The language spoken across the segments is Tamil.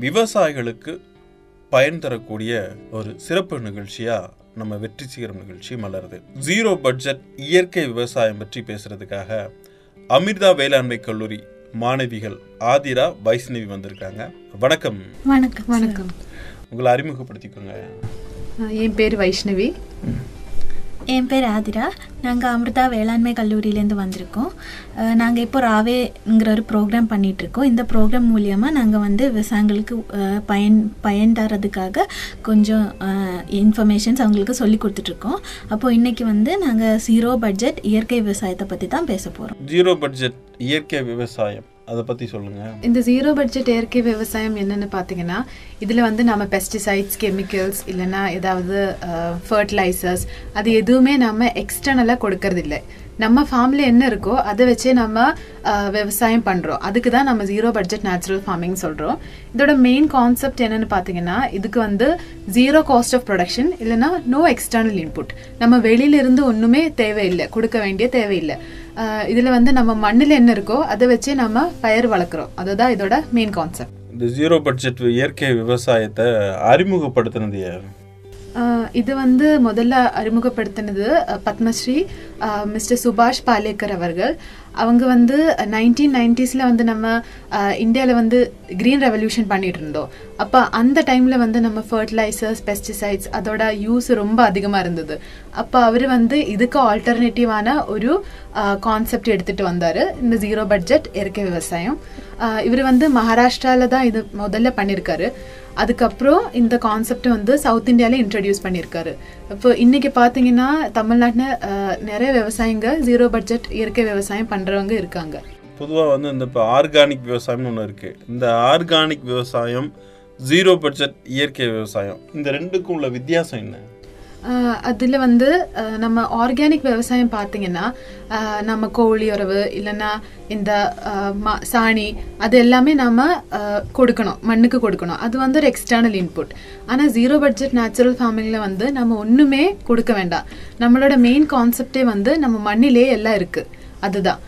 விவசாயிகளுக்கு பயன் தரக்கூடிய ஒரு சிறப்பு நிகழ்ச்சியா நம்ம வெற்றி சிகரம் நிகழ்ச்சி மலருது. ஜீரோ பட்ஜெட் இயற்கை விவசாயம் பற்றி பேசுறதுக்காக அமிர்தா வேளாண்மை கல்லூரி மாணவிகள் ஆதிரா வைஷ்ணவி வந்திருக்காங்க. வணக்கம். வணக்கம். வணக்கம். உங்களை அறிமுகப்படுத்திக்கோங்க. என் பேர் வைஷ்ணவி. என் பேர் ஆதிரா. நாங்கள் அமிர்தா வேளாண்மை கல்லூரியிலேருந்து வந்திருக்கோம். நாங்கள் இப்போ ராவேங்கிற ஒரு ப்ரோக்ராம் பண்ணிகிட்ருக்கோம் இந்த ப்ரோக்ராம் மூலியமாக நாங்கள் வந்து விவசாயங்களுக்கு பயன் பயன் தரதுக்காக கொஞ்சம் இன்ஃபர்மேஷன்ஸ் அவங்களுக்கு சொல்லி கொடுத்துட்ருக்கோம் அப்போது இன்றைக்கி வந்து நாங்கள் ஜீரோ பட்ஜெட் இயற்கை விவசாயத்தை பற்றி தான் பேச போகிறோம் ஜீரோ பட்ஜெட் இயற்கை விவசாயம். அதை பற்றி சொல்லுங்க. இந்த ஜீரோ பட்ஜெட் இயற்கை விவசாயம் என்னன்னு பார்த்தீங்கன்னா இதில் வந்து நம்ம பெஸ்டிசைட்ஸ் கெமிக்கல்ஸ் இல்லைன்னா ஏதாவது ஃபர்டிலைசர்ஸ் அது எதுவுமே நம்ம எக்ஸ்டர்னலாக கொடுக்கறது இல்லை நம்ம ஃபார்ம்ல என்ன இருக்கோ அதை வச்சே நம்ம விவசாயம் பண்ணுறோம் அதுக்கு தான் நம்ம ஜீரோ பட்ஜெட் நேச்சுரல் ஃபார்மிங் சொல்கிறோம் இதோட மெயின் கான்செப்ட் என்னன்னு பார்த்தீங்கன்னா இதுக்கு வந்து ஜீரோ காஸ்ட் ஆஃப் ப்ரொடக்ஷன் இல்லைனா நோ எக்ஸ்டர்னல் இன்புட் நம்ம வெளியில இருந்து ஒன்றுமே தேவையில்லை கொடுக்க வேண்டிய தேவையில்லை. இதுல வந்து நம்ம மண்ணில் என்ன இருக்கோ அதை வச்சே நம்ம பயிர் வளர்க்குறோம். அதுதான் இதோட மெயின் கான்செப்ட் இந்த ஜீரோ பட்ஜெட் இயற்கை விவசாயத்தை அறிமுகப்படுத்தினது யார்? இது வந்து முதல்ல அறிமுகப்படுத்தினது பத்மஸ்ரீ மிஸ்டர் சுபாஷ் பாலேக்கர் அவர்கள். அவங்க வந்து நைன்டீன் நைன்டிஸில் வந்து நம்ம இந்தியாவில் வந்து க்ரீன் ரெவல்யூஷன் பண்ணிட்டு இருந்தோம் அப்போ அந்த டைமில் வந்து நம்ம ஃபர்டிலைசர்ஸ் பெஸ்டிசைட்ஸ் அதோட யூஸ் ரொம்ப அதிகமாக இருந்தது. அப்போ அவர் வந்து இதுக்கு ஆல்டர்னேட்டிவான ஒரு கான்செப்ட் எடுத்துட்டு வந்தார். இந்த ஜீரோ பட்ஜெட் இயற்கை விவசாயம். இவர் வந்து மகாராஷ்டிராவில் தான் இது முதல்ல பண்ணியிருக்காரு அதுக்கப்புறம் இந்த கான்செப்ட் வந்து சவுத் இந்தியாவில் இன்ட்ரடியூஸ் பண்ணியிருக்காரு இப்போ இன்றைக்கி பார்த்தீங்கன்னா தமிழ்நாட்டில் நிறைய விவசாயிங்க ஜீரோ பட்ஜெட் இயற்கை விவசாயம் பண்ணுறவங்க இருக்காங்க. பொதுவாக வந்து இந்த இப்போ ஆர்கானிக் விவசாயம்னு ஒன்று இருக்குது இந்த ஆர்கானிக் விவசாயம் ஜீரோ பட்ஜெட் இயற்கை விவசாயம் இந்த ரெண்டுக்கும் உள்ள வித்தியாசம் என்ன? அதில் வந்து நம்ம ஆர்கானிக் விவசாயம் பார்த்தீங்கன்னா நம்ம கோழி உறவு இல்லைன்னா இந்த சாணி அது எல்லாமே நம்ம கொடுக்கணும் மண்ணுக்கு கொடுக்கணும். அது வந்து ஒரு எக்ஸ்டர்னல் இன்புட் ஆனால் ஜீரோ பட்ஜெட் நேச்சுரல் ஃபார்மிங்கில் வந்து நம்ம ஒன்றுமே கொடுக்க வேண்டாம். நம்மளோட மெயின் கான்செப்டே வந்து நம்ம மண்ணிலே எல்லாம் இருக்குது அதுதான்.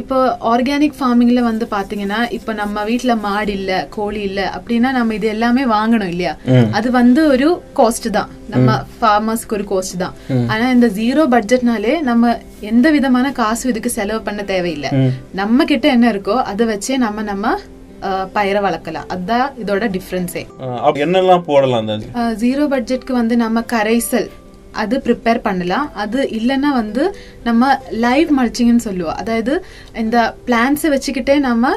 இப்போ ஆர்கானிக் ஃபார்மிங்ல வந்து பாத்தீங்கன்னா இப்போ நம்ம வீட்ல மாடு இல்ல கோழி இல்ல அப்படின்னா நம்ம இது எல்லாமே வாங்கணும் இல்லையா? அது வந்து ஒரு காஸ்ட் தான். நம்ம ஃபார்மர்ஸ்க்கு ஒரு காஸ்ட் தான். ஆனா இந்த ஜீரோ பட்ஜெட்னாலே நம்ம எந்த விதமான காசு இதுக்கு செலவு பண்ண தேவையில்லை. நம்ம கிட்ட என்ன இருக்கோ அதை வச்சே நம்ம நம்ம பயிரை வளர்க்கலாம். அதுதான் இதோட டிஃப்ரென்ஸே என்னெல்லாம் போடலாம் ஜீரோ பட்ஜெட்க்கு வந்து நம்ம கரைசல் அது ப்ரிப்பேர் பண்ணலாம். அது இல்லைன்னா வந்து நம்ம லைவ் மல்ச்சிங்னு சொல்லுவோம். அதாவது இந்த பிளான்ஸை வச்சுக்கிட்டே நம்ம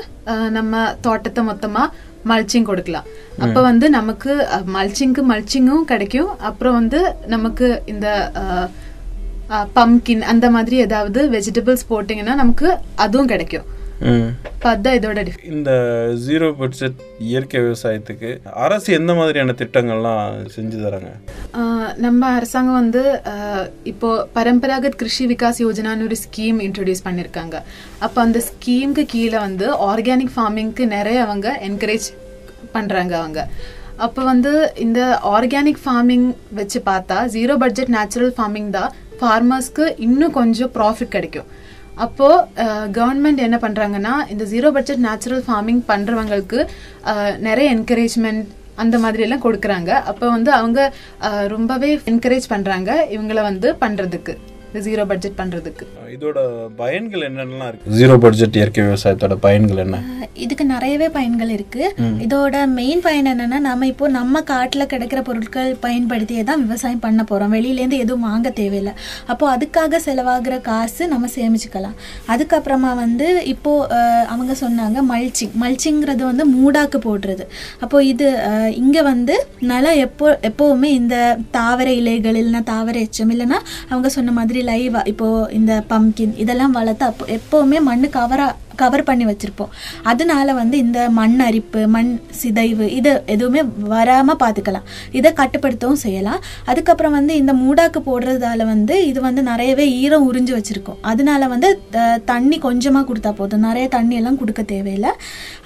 நம்ம தோட்டத்தை மொத்தமா மல்ச்சிங் கொடுக்கலாம். அப்ப வந்து நமக்கு மல்ச்சிங்க்கு மல்ச்சிங்கும் கிடைக்கும். அப்புறம் வந்து நமக்கு இந்த பம்கின் அந்த மாதிரி ஏதாவது வெஜிடபிள்ஸ் போட்டிங்கன்னா நமக்கு அதுவும் கிடைக்கும். இப்போ அதுதான் இதோட இந்த ஜீரோ பட்ஜெட் இயற்கை விவசாயத்துக்கு அரசு எந்த மாதிரியான திட்டங்கள்லாம் செஞ்சு தராங்க? நம்ம அரசாங்கம் வந்து இப்போ பரம்பராகத் கிருஷி விகாஸ் யோஜனான்னு ஒரு ஸ்கீம் இன்ட்ரடியூஸ் பண்ணியிருக்காங்க அப்போ அந்த ஸ்கீமுக்கு கீழே வந்து ஆர்கானிக் ஃபார்மிங்க்கு நிறைய அவங்க என்கரேஜ் பண்ணுறாங்க அவங்க. அப்போ வந்து இந்த ஆர்கானிக் ஃபார்மிங் வச்சு பார்த்தா ஜீரோ பட்ஜெட் நேச்சுரல் ஃபார்மிங் தான் ஃபார்மர்ஸ்க்கு இன்னும் கொஞ்சம் ப்ராஃபிட் கிடைக்கும். அப்போ கவர்மெண்ட் என்ன பண்றாங்கன்னா இந்த ஜீரோ பட்ஜெட் நேச்சுரல் ஃபார்மிங் பண்றவங்களுக்கு நிறைய என்கரேஜ்மெண்ட் அந்த மாதிரி எல்லாம் கொடுக்குறாங்க. அப்போ வந்து அவங்க ரொம்பவே என்கரேஜ் பண்றாங்க இவங்கள வந்து பண்றதுக்கு. ஜீரோ பட்ஜெட் பண்றதுக்கு. இதோட பயன்கள் என்னென்னலாம் இருக்கு? ஜீரோ பட்ஜெட் இயற்கை விவசாயத்தோட பயன்கள் என்ன? இதுக்கு நிறையவே பயன்கள் இருக்கு. இதோட மெயின் பயன் என்னன்னா நம்ம இப்போ நம்ம காட்டுல கிடைக்கிற பொருட்கள் பயன்படுத்தியே தான் விவசாயம் பண்ண போறோம். வெளியில இருந்து எதுவும் வாங்க தேவையில்லை. அப்போ அதுக்காக செலவாகிற காசு நம்ம சேமிச்சுக்கலாம். அதுக்கப்புறமா வந்து இப்போ அவங்க சொன்னாங்க மல்ச்சிங் மல்ச்சிங்கிறது வந்து மூடாக்கு போடுறது. அப்போ இது இங்க வந்து நிலம் எப்போ எப்போவுமே இந்த தாவர இலைகள் இல்லைன்னா தாவர எச்சம் இல்லைன்னா அவங்க சொன்ன மாதிரி லைவா இப்போ இந்த பம்கின் இதெல்லாம் வளர்த்து அப்போ எப்போவுமே மண் கவரா கவர் பண்ணி வச்சிருப்போம். அதனால வந்து இந்த மண் அரிப்பு மண் சிதைவு இது எதுவுமே வராம பார்த்துக்கலாம் இதை கட்டுப்படுத்தவும் செய்யலாம். அதுக்கப்புறம் வந்து இந்த மூடாக்கு போடுறதால வந்து இது வந்து நிறையவே ஈரம் உறிஞ்சு வச்சிருக்கோம். அதனால வந்து தண்ணி கொஞ்சமா கொடுத்தா போதும். நிறைய தண்ணி எல்லாம் கொடுக்க தேவையில்லை.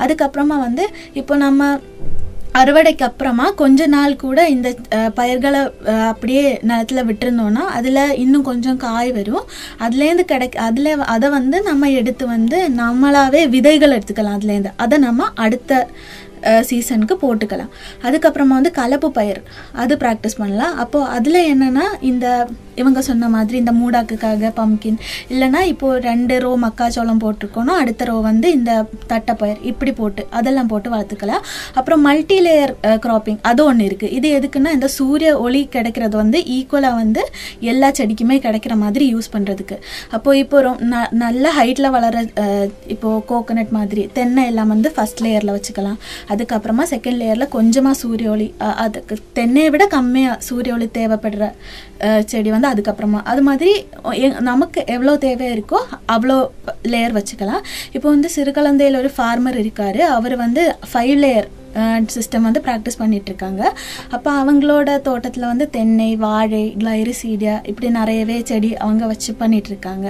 அதுக்கப்புறமா வந்து இப்போ நம்ம அறுவடைக்கு அப்புறமா கொஞ்ச நாள் கூட இந்த பயிர்களை அப்படியே நிலத்துல விட்டுருந்தோன்னா அதில் இன்னும் கொஞ்சம் காய் வரும். அதுலேருந்து கிடைக்க அதில் அதை வந்து நம்ம எடுத்து வந்து நம்மளாவே விதைகள் எடுத்துக்கலாம் அதுலேருந்து அதை நம்ம அடுத்த சீசனுக்கு போட்டுக்கலாம். அதுக்கப்புறமா வந்து கலப்பு பயிர் அது ப்ராக்டிஸ் பண்ணலாம். அப்போது அதில் என்னென்னா இந்த இவங்க சொன்ன மாதிரி இந்த மூடாக்குக்காக பம்கின் இல்லைன்னா இப்போது ரெண்டு ரோ மக்காச்சோளம் போட்டிருக்கோன்னா அடுத்த ரோ வந்து இந்த தட்டைப்பயிர். இப்படி போட்டு அதெல்லாம் போட்டு வளர்த்துக்கலாம். அப்புறம் மல்டி லேயர் கிராப்பிங் அது ஒன்று இருக்குது இது எதுக்குன்னா இந்த சூரிய ஒளி கிடைக்கிறது வந்து ஈக்குவலாக வந்து எல்லா செடிக்குமே கிடைக்கிற மாதிரி யூஸ் பண்ணுறதுக்கு அப்போது இப்போ ந- நல்ல ஹைட்டில் வளர இப்போது இப்போ கோகனட் மாதிரி தென்னை எல்லாம் வந்து ஃபர்ஸ்ட் லேயரில் வச்சுக்கலாம். அதுக்கப்புறமா செகண்ட் லேயரில் கொஞ்சமாக சூரிய ஒளி அதுக்கு தென்னையை விட கம்மியாக சூரிய ஒளி தேவைப்படுற செடி வந்து அதுக்கப்புறமா. அது மாதிரி எ- நமக்கு எவ்வளோ தேவை இருக்கோ அவ்வளோ லேயர் வச்சுக்கலாம். இப்போ வந்து சிறுகலந்தையில் ஒரு ஃபார்மர் இருக்கார். அவர் வந்து ஃபைவ் லேயர் சிஸ்டம் வந்து ப்ராக்டிஸ் பண்ணிகிட்ருக்காங்க அப்போ அவங்களோட தோட்டத்தில் வந்து தென்னை வாழை கிளைரிசீடியா இப்படி நிறையவே செடி அவங்க வச்சு பண்ணிகிட்ருக்காங்க இருக்காங்க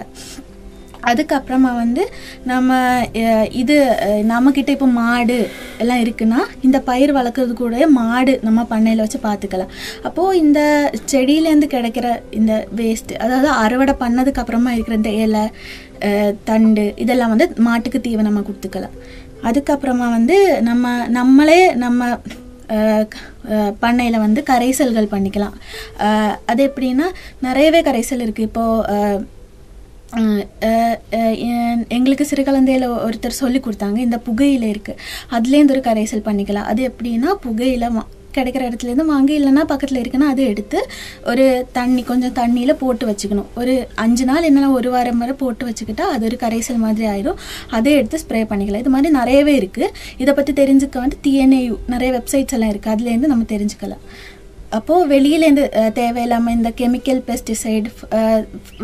அதுக்கப்புறமா வந்து நம்ம இது நம்மக்கிட்ட இப்போ மாடு எல்லாம் இருக்குன்னா இந்த பயிர் வளர்க்குறது கூட மாடு நம்ம பண்ணையில் வச்சு பார்த்துக்கலாம் அப்போது இந்த செடியிலேருந்து கிடைக்கிற இந்த வேஸ்ட் அதாவது அறுவடை பண்ணதுக்கப்புறமா இருக்கிற இந்த இலை தண்டு இதெல்லாம் வந்து மாட்டுக்கு தீவை நம்ம கொடுத்துக்கலாம். அதுக்கப்புறமா வந்து நம்ம நம்மளே நம்ம பண்ணையில் வந்து கரைசல்கள் பண்ணிக்கலாம். அது எப்படின்னா நிறையவே கரைசல் இருக்குது இப்போது எங்களுக்கு சிறுகலந்தையில் ஒருத்தர் சொல்லி கொடுத்தாங்க. இந்த புகையில இருக்கு. அதுலேருந்து ஒரு கரைசல் பண்ணிக்கலாம். அது எப்படின்னா புகையில வா- கிடைக்கிற இடத்துலேருந்து வாங்கி இல்லைன்னா பக்கத்தில் இருக்குன்னா அதை எடுத்து ஒரு தண்ணி கொஞ்சம் தண்ணியில் போட்டு வச்சுக்கணும். ஒரு அஞ்சு நாள் என்னென்னா ஒரு வாரம் வரை போட்டு வச்சுக்கிட்டா அது ஒரு கரைசல் மாதிரி ஆயிடும் அதை எடுத்து ஸ்ப்ரே பண்ணிக்கலாம். இது மாதிரி நிறையவே இருக்குது இதை பற்றி தெரிஞ்சுக்க வந்து டிஎன்ஏயு நிறைய வெப்சைட்ஸ் எல்லாம் இருக்குது அதுலேருந்து நம்ம தெரிஞ்சுக்கலாம். அப்போது வெளியிலேருந்து அஹ், தேவையில்லாமல் இந்த கெமிக்கல் பெஸ்டிசைடு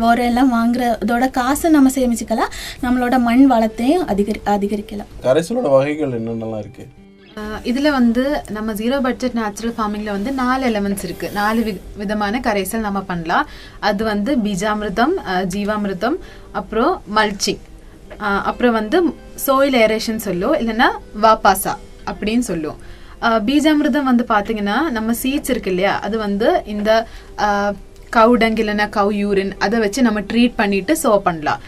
உரம் வாங்குறதோட காசை நம்ம சேமிச்சுக்கலாம் நம்மளோட மண் வளத்தையும் அதிகரி அதிகரிக்கலாம். கரைசலோட வகைகள் என்னென்னலாம் இருக்கு? ஆஹ் இதுல வந்து நம்ம ஜீரோ பட்ஜெட் நேச்சுரல் ஃபார்மிங்ல வந்து நாலு எலமெண்ட்ஸ் இருக்கு. நாலு வி- விதமான கரைசல் நம்ம பண்ணலாம். அது வந்து பீஜாமிர்தம் ஜீவாமிர்தம் அப்புறம் மல்ச்சிங் அப்புறம் வந்து சோயில் ஏரேஷன் சொல்லும் இல்லைன்னா வாபாசா அப்படின்னு சொல்லுவோம் பீஜாமிர்தம் வந்து பாத்தீங்கன்னா நம்ம சீட்ஸ் இருக்கு இல்லையா அது வந்து இந்த கவு டங் இல்லைன்னா கவு யூரின் அதை வச்சு நம்ம ட்ரீட் பண்ணிட்டு சோ பண்ணலாம்.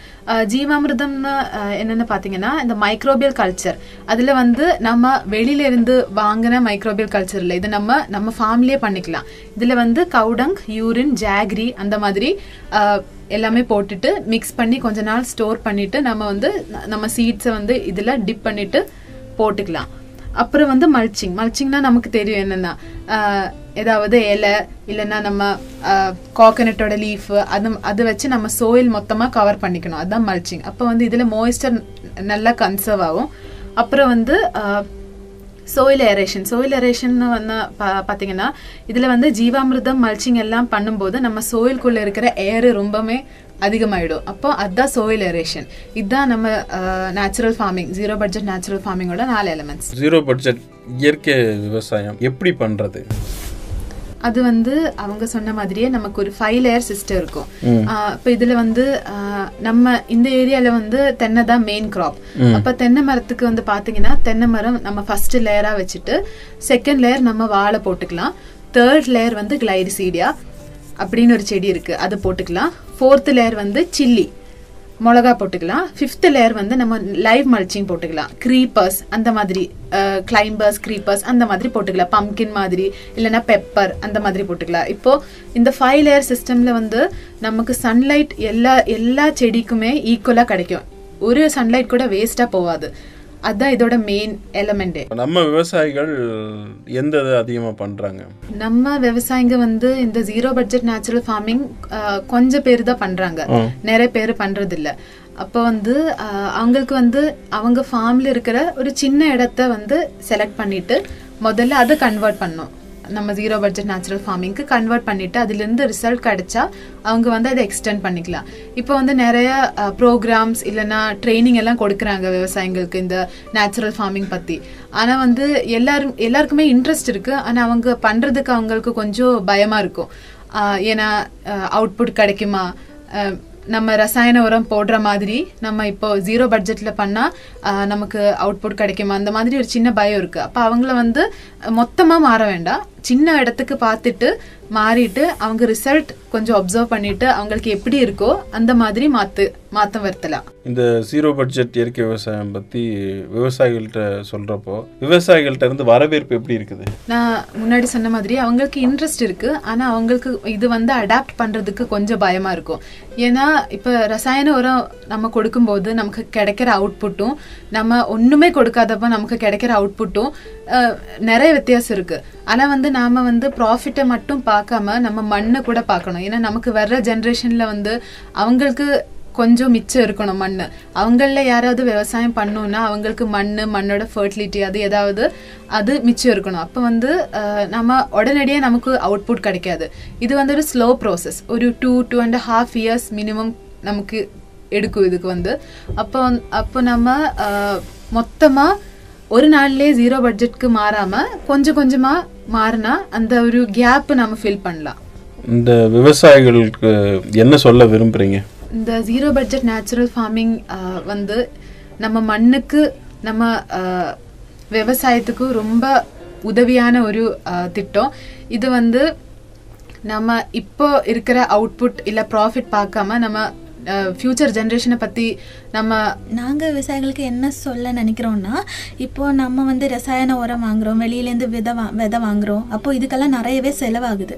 ஜீவாமிர்தம்னு என்னென்னு பார்த்தீங்கன்னா இந்த மைக்ரோபியல் கல்ச்சர் அதில் வந்து நம்ம வெளியில இருந்து வாங்கின மைக்ரோபியல் கல்ச்சர் இல்லை. இது நம்ம நம்ம ஃபார்ம்லேயே பண்ணிக்கலாம். இதில் வந்து கவுடங் யூரின் ஜாக்ரி அந்த மாதிரி எல்லாமே போட்டுட்டு மிக்ஸ் பண்ணி கொஞ்ச நாள் ஸ்டோர் பண்ணிட்டு நம்ம வந்து நம்ம சீட்ஸை வந்து இதில் டிப் பண்ணிட்டு போட்டுக்கலாம். அப்புறம் வந்து மல்ச்சிங் மல்ச்சிங்னா நமக்கு தெரியும் என்னன்னா ஏதாவது இலை இல்லைன்னா நம்ம காக்கனட்டோட லீஃப் அது அது வச்சு நம்ம சோயில் மொத்தமாக கவர் பண்ணிக்கணும். அதுதான் மல்ச்சிங் அப்போ வந்து இதில் மோய்ஸ்டர் நல்லா கன்சர்வ் ஆகும். அப்புறம் வந்து சோயில் ஏரேஷன் சோயில் ஏரேஷன் வந்து பா- பார்த்தீங்கன்னா இதில் வந்து ஜீவாமிர்தம் மல்ச்சிங் எல்லாம் பண்ணும்போது நம்ம சோயிலுக்குள்ளே இருக்கிற ஏர் ரொம்பவுமே அதிகமாயிடும். அப்போ அதுதான் சோயில் எரேஷன் இதுதான் நம்ம natural farming zero budget natural ஃபார்மிங்கோட நாலு எலமெண்ட்ஸ் ஜீரோ பட்ஜெட் இயற்கை விவசாயம் எப்படி பண்றது? அது வந்து அவங்க சொன்ன மாதிரியே நமக்கு ஒரு ஃபைவ் லேயர் சிஸ்டம் இருக்கும். இப்ப இதுல வந்து நம்ம இந்த ஏரியால வந்து தென்னை தான் மெயின் கிராப் அப்ப தென்னை மரத்துக்கு வந்து பாத்தீங்கன்னா தென்னை மரம் நம்ம ஃபர்ஸ்ட் லேயரா வச்சுட்டு செகண்ட் லேயர் நம்ம வாழை போட்டுக்கலாம். தேர்ட் லேயர் வந்து கிளைரிசீடியா அப்படின்னு ஒரு செடி இருக்கு. அதை போட்டுக்கலாம். ஃபோர்த்து லேயர் வந்து சில்லி மிளகா போட்டுக்கலாம். ஃபிஃப்த் லேயர் வந்து நம்ம லைவ் மல்ச்சிங் போட்டுக்கலாம். க்ரீப்பர்ஸ் அந்த மாதிரி கிளைம்பர்ஸ் க்ரீப்பர்ஸ் அந்த மாதிரி போட்டுக்கலாம். பம்கின் மாதிரி இல்லைன்னா பெப்பர் அந்த மாதிரி போட்டுக்கலாம். இப்போது இந்த ஃபைவ் லேயர் சிஸ்டமில் வந்து நமக்கு சன்லைட் எல்லா எல்லா செடிக்குமே ஈக்குவலாக கிடைக்கும். ஒரு சன்லைட் கூட வேஸ்ட்டாக போகாது. அதான் இதோட மெயின் எலமெண்டே நம்ம விவசாயிகள் எந்த இதை அதிகமாக பண்றாங்க? நம்ம விவசாயிங்க வந்து இந்த ஜீரோ பட்ஜெட் நேச்சுரல் ஃபார்மிங் கொஞ்சம் பேர் தான் பண்றாங்க. நிறைய பேர் பண்றது இல்ல அப்போ வந்து அவங்களுக்கு வந்து அவங்க ஃபார்ம்ல இருக்கிற ஒரு சின்ன இடத்த வந்து செலக்ட் பண்ணிட்டு முதல்ல அதை கன்வெர்ட் பண்ணும் நம்ம ஜீரோ பட்ஜெட் நேச்சுரல் ஃபார்மிங்க்கு கன்வெர்ட் பண்ணிட்டு அதுலேருந்து ரிசல்ட் கிடைச்சா அவங்க வந்து அதை எக்ஸ்டெண்ட் பண்ணிக்கலாம். இப்போ வந்து நிறைய ப்ரோக்ராம்ஸ் இல்லைன்னா ட்ரைனிங் எல்லாம் கொடுக்குறாங்க விவசாயிங்களுக்கு இந்த நேச்சுரல் ஃபார்மிங் பற்றி ஆனால் வந்து எல்லாரும் எல்லாருக்குமே இன்ட்ரெஸ்ட் இருக்குது ஆனால் அவங்க பண்ணுறதுக்கு அவங்களுக்கு கொஞ்சம் பயமாக இருக்கும். ஏன்னா அவுட்புட் கிடைக்குமா? நம்ம ரசாயன உரம் போடுற மாதிரி நம்ம இப்போ ஜீரோ பட்ஜெட்ல பண்ணா நமக்கு அவுட்புட் கிடைக்குமா? அந்த மாதிரி ஒரு சின்ன பயம் இருக்கு. அப்ப அவங்கள வந்து மொத்தமா மாற வேண்டாம். சின்ன இடத்துக்கு பார்த்துட்டு மாறிட்டு அவங்க ரிசல்ட் கொஞ்சம் அப்சர்வ் பண்ணிட்டு அவங்களுக்கு எப்படி இருக்கோ அந்த மாதிரி மாத்து மாத்தம் வருத்தலாம் இந்த ஜீரோ பட்ஜெட் இயற்கை விவசாயம் பத்தி விவசாயிகள்கிட்ட சொல்றப்போ விவசாயிகள்கிட்ட இருந்து வரவேற்பு எப்படி இருக்குது? நான் முன்னாடி சொன்ன மாதிரி அவங்களுக்கு இன்ட்ரெஸ்ட் இருக்கு. ஆனா அவங்களுக்கு இது வந்து அடாப்ட் பண்றதுக்கு கொஞ்சம் பயமா இருக்கும். ஏன்னா இப்ப ரசாயன உரம் நம்ம கொடுக்கும்போது நமக்கு கிடைக்கிற அவுட்புட்டும் நம்ம ஒண்ணுமே கொடுக்காதப்ப நமக்கு கிடைக்கிற அவுட்புட்டும் நிறைய வித்தியாசம் இருக்கு. ஆனா வந்து நாம வந்து ப்ராஃபிட்டை மட்டும் பார்க்காம நம்ம மண்ணை கூட பார்க்கணும். ஏன்னா நமக்கு வர்ற ஜென்ரேஷன்ல வந்து அவங்களுக்கு கொஞ்சம் மிச்சம் இருக்கணும் மண் அவங்களில் யாராவது விவசாயம் பண்ணோம்னா அவங்களுக்கு மண் மண்ணோட ஃபர்டிலிட்டி அது ஏதாவது அது மிச்சம் இருக்கணும். அப்போ வந்து நம்ம உடனடியாக நமக்கு அவுட்புட் கிடைக்காது. இது வந்து ஒரு ஸ்லோ ப்ராசஸ் ஒரு two two and half years minimum நமக்கு எடுக்கும் இதுக்கு வந்து. அப்போ அப்போ நம்ம மொத்தமாக ஒரு நாள்லயே ஜீரோ பட்ஜெட்க்கு மாறாம கொஞ்சம் கொஞ்சமா மாறினா அந்த ஒரு கேப் நம்ம ஃபில் பண்ணலாம். இந்த விவசாயிகளுக்கு என்ன சொல்ல விரும்புறீங்க? இந்த ஜீரோ பட்ஜெட் நேச்சுரல் ஃபார்மிங் வந்து நம்ம மண்ணுக்கு நம்ம விவசாயத்துக்கு ரொம்ப உதவியான ஒரு திட்டம். இது வந்து நம்ம இப்போ இருக்கிற அவுட்புட் இல்ல ப்ராஃபிட் பார்க்காம நம்ம ஃப்யூச்சர் ஜென்ரேஷனை பற்றி நம்ம நாங்கள் விவசாயிகளுக்கு என்ன சொல்ல நினைக்கிறோம்னா இப்போ நம்ம வந்து ரசாயன உரம் வாங்குறோம் வெளியிலேருந்து விதை வா விதை வாங்குறோம். அப்போ இதுக்கெல்லாம் நிறையவே செலவாகுது.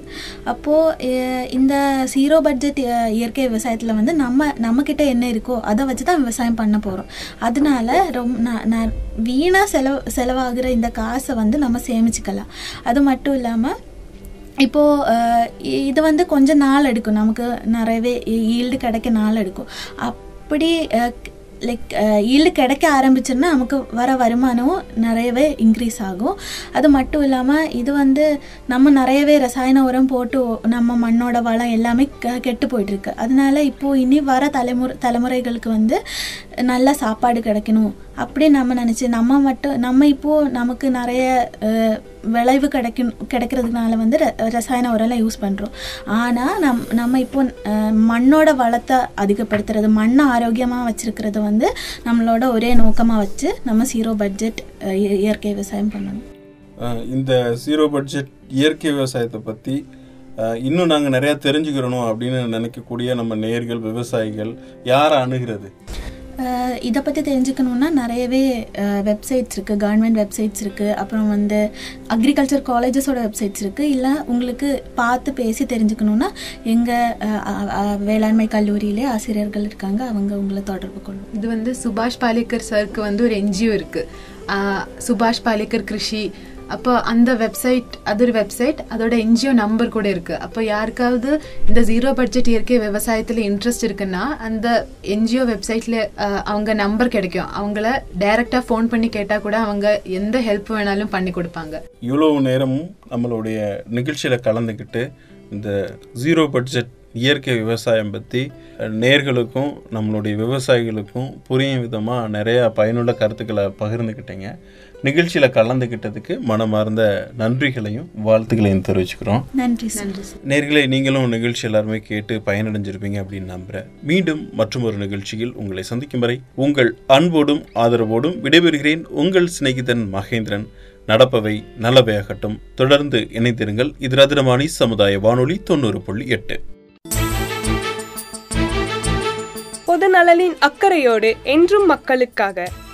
அப்போது இந்த ஜீரோ பட்ஜெட் இயற்கை விவசாயத்தில் வந்து நம்ம நம்மக்கிட்ட என்ன இருக்கோ அதை வச்சு தான் விவசாயம் பண்ண போகிறோம் அதனால ரொம்ப வீணாக செலவு செலவாகிற இந்த காசை வந்து நம்ம சேமிச்சுக்கலாம். அது மட்டும் இல்லாமல் இப்போது இது வந்து கொஞ்சம் நாள் எடுக்கும். நமக்கு நிறையவே ஈல்டு கிடைக்க நாள் எடுக்கும். அப்படி லைக் ஈல்டு கிடைக்க ஆரம்பிச்சுன்னா நமக்கு வர வருமானமும் நிறையவே இன்க்ரீஸ் ஆகும். அது மட்டும் இல்லாமல் இது வந்து நம்ம நிறையவே ரசாயன உரம் போட்டு நம்ம மண்ணோட வளம் எல்லாமே க- கெட்டு போயிட்டுருக்கு. அதனால இப்போது இனி வர தலைமுறை தலைமுறைகளுக்கு வந்து நல்ல சாப்பாடு கிடைக்கணும். அப்படி நம்ம நினச்சி நம்ம மட்டும் நம்ம இப்போது நமக்கு நிறைய விளைவு கிடைக்கும் கிடைக்கிறதுனால வந்து ர- ரசாயன உரம்லாம் யூஸ் பண்ணுறோம் ஆனால் நம் நம்ம இப்போ மண்ணோட வளத்தை அதிகப்படுத்துறது மண்ணை ஆரோக்கியமாக வச்சுருக்கிறது வந்து நம்மளோட ஒரே நோக்கமாக வச்சு நம்ம ஜீரோ பட்ஜெட் இயற்கை விவசாயம் பண்ணணும். இந்த ஜீரோ பட்ஜெட் இயற்கை விவசாயத்தை பற்றி இன்னும் நாங்கள் நிறையா தெரிஞ்சுக்கிறணும் அப்படின்னு நினைக்கக்கூடிய நம்ம நேர்கள் விவசாயிகள் யாரை அணுகிறது? இதை பற்றி தெரிஞ்சுக்கணுன்னா நிறையவே வெப்சைட்ஸ் இருக்குது கவர்மெண்ட் வெப்சைட்ஸ் இருக்குது அப்புறம் வந்து அக்ரிகல்ச்சர் காலேஜஸோட வெப்சைட்ஸ் இருக்குது இல்லை உங்களுக்கு பார்த்து பேசி தெரிஞ்சுக்கணுன்னா எங்கள் வேளாண்மை கல்லூரியிலே ஆசிரியர்கள் இருக்காங்க. அவங்க உங்களை தொடர்பு கொள்ளும். இது வந்து சுபாஷ் பாலேக்கர் சருக்கு வந்து ஒரு என்ஜிஓ இருக்குது சுபாஷ் பாலேக்கர் கிருஷி அப்போ அந்த வெப்சைட் அது ஒரு வெப்சைட் அதோட என்ஜிஓ நம்பர் கூட இருக்கு. அப்போ யாருக்காவது இந்த ஜீரோ பட்ஜெட் இயற்கை விவசாயத்துல இன்ட்ரெஸ்ட் இருக்குன்னா அந்த என்ஜிஓ வெப்சைட்ல அவங்க நம்பர் கிடைக்கும். அவங்கள டைரக்டா ஃபோன் பண்ணி கேட்டா கூட அவங்க எந்த ஹெல்ப் வேணாலும் பண்ணி கொடுப்பாங்க. இவ்வளவு நேரமும் நம்மளுடைய நிகழ்ச்சியில் கலந்துக்கிட்டு இந்த ஜீரோ பட்ஜெட் இயற்கை விவசாயம் பற்றி நேர்களுக்கும் நம்மளுடைய விவசாயிகளுக்கும் புரியும் விதமாக நிறையா பயனுள்ள கருத்துக்களை பகிர்ந்துக்கிட்டீங்க. நிகழ்ச்சியில் கலந்துக்கிட்டதுக்கு மனமார்ந்த நன்றிகளையும் வாழ்த்துக்களையும் தெரிவிச்சுக்கிறோம். நன்றி நேர்களை நீங்களும் நிகழ்ச்சி எல்லாருமே கேட்டு பயனடைஞ்சிருப்பீங்க அப்படின்னு நம்புறேன். மீண்டும் மற்றும் ஒரு நிகழ்ச்சியில் உங்களை சந்திக்கும் வரை உங்கள் அன்போடும் ஆதரவோடும் விடைபெறுகிறேன். உங்கள் சிநேகிதன் மகேந்திரன். நடப்பவை நல்லவையாகட்டும். தொடர்ந்து இணைந்திருங்கள். இது ரத்னவாணி சமுதாய வானொலி தொண்ணூறு புள்ளி எட்டு. பொது நலனின் அக்கறையோடு என்றும் மக்களுக்காக